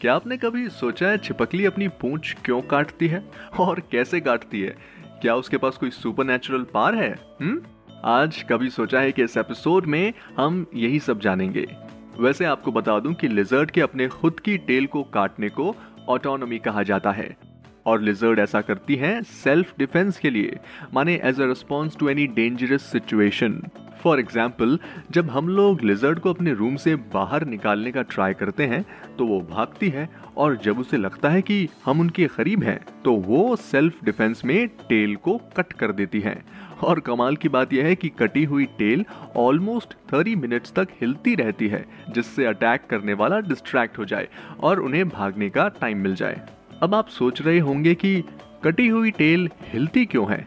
क्या आपने कभी सोचा है छिपकली अपनी पूंछ क्यों काटती है? और कैसे काटती है? क्या उसके पास कोई सुपर पार है? हम्म? आज कभी सोचा है कि इस एपिसोड में हम यही सब जानेंगे। वैसे आपको बता दूँ कि लिजर्ड के अपने खुद की टेल को काटने को ऑटोनोमी कहा जाता है। और लिजर्ड ऐसा करती है सेल्फ डिफेंस के लिए, माने as a response to any dangerous situation for example जब हम लोग लिजर्ड को अपने रूम से बाहर निकालने का ट्राई करते हैं तो वो भागती है और जब उसे लगता है कि हम उनके करीब हैं तो वो सेल्फ डिफेंस में टेल को कट कर देती है। और कमाल की बात यह है कि कटी हुई टेल ऑलमोस्ट 30 मिनट्स तक हिलती रहती है, जिससे अटैक करने वाला डिस्ट्रैक्ट हो जाए और उन्हें भागने का टाइम मिल जाए। अब आप सोच रहे होंगे कि कटी हुई टेल हिलती क्यों है?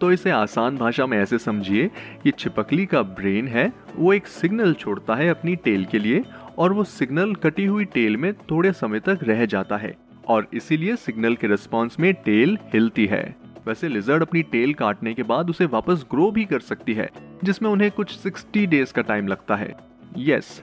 तो इसे आसान भाषा में ऐसे समझिए कि छिपकली का ब्रेन है, वो एक सिग्नल छोड़ता है अपनी टेल के लिए और वो सिग्नल कटी हुई टेल में थोड़े समय तक रह जाता है और इसीलिए सिग्नल के रिस्पॉन्स में टेल हिलती है। वैसे लिजर्ड अपनी टेल काटने के बाद उसे वापस ग्रो भी कर सकती है, जिसमें उन्हें कुछ 60 डेज़ का टाइम लगता है। यस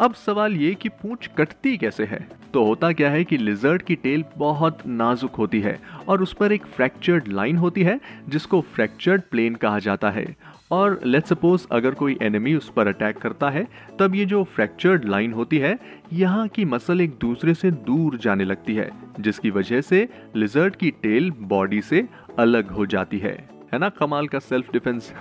अब सवाल ये कि पूंछ कटती कैसे है? तो होता क्या है कि लिजर्ड की टेल बहुत नाजुक होती है और उस पर एक फ्रैक्चर्ड लाइन होती है, जिसको फ्रैक्चर्ड प्लेन कहा जाता है। और लेट सपोज़ अगर कोई एनिमी उस पर अटैक करता है, तब ये जो फ्रैक्चर्ड लाइन होती है, यहाँ की मसल एक दूसरे से दूर जाने लगती है, जिसकी वजह से लिजर्ड की टेल बॉडी से अलग हो जाती है। है ना, कमाल का सेल्फ डिफेंस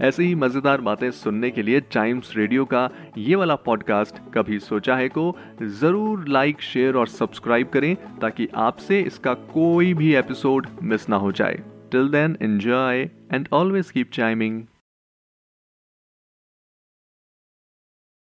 ऐसे ही मज़ेदार बातें सुनने के लिए टाइम्स रेडियो का ये वाला पॉडकास्ट कभी सोचा है को, ज़रूर लाइक शेयर और सब्सक्राइब करें ताकि आपसे इसका कोई भी एपिसोड मिस ना हो जाए। Till then enjoy and always keep chiming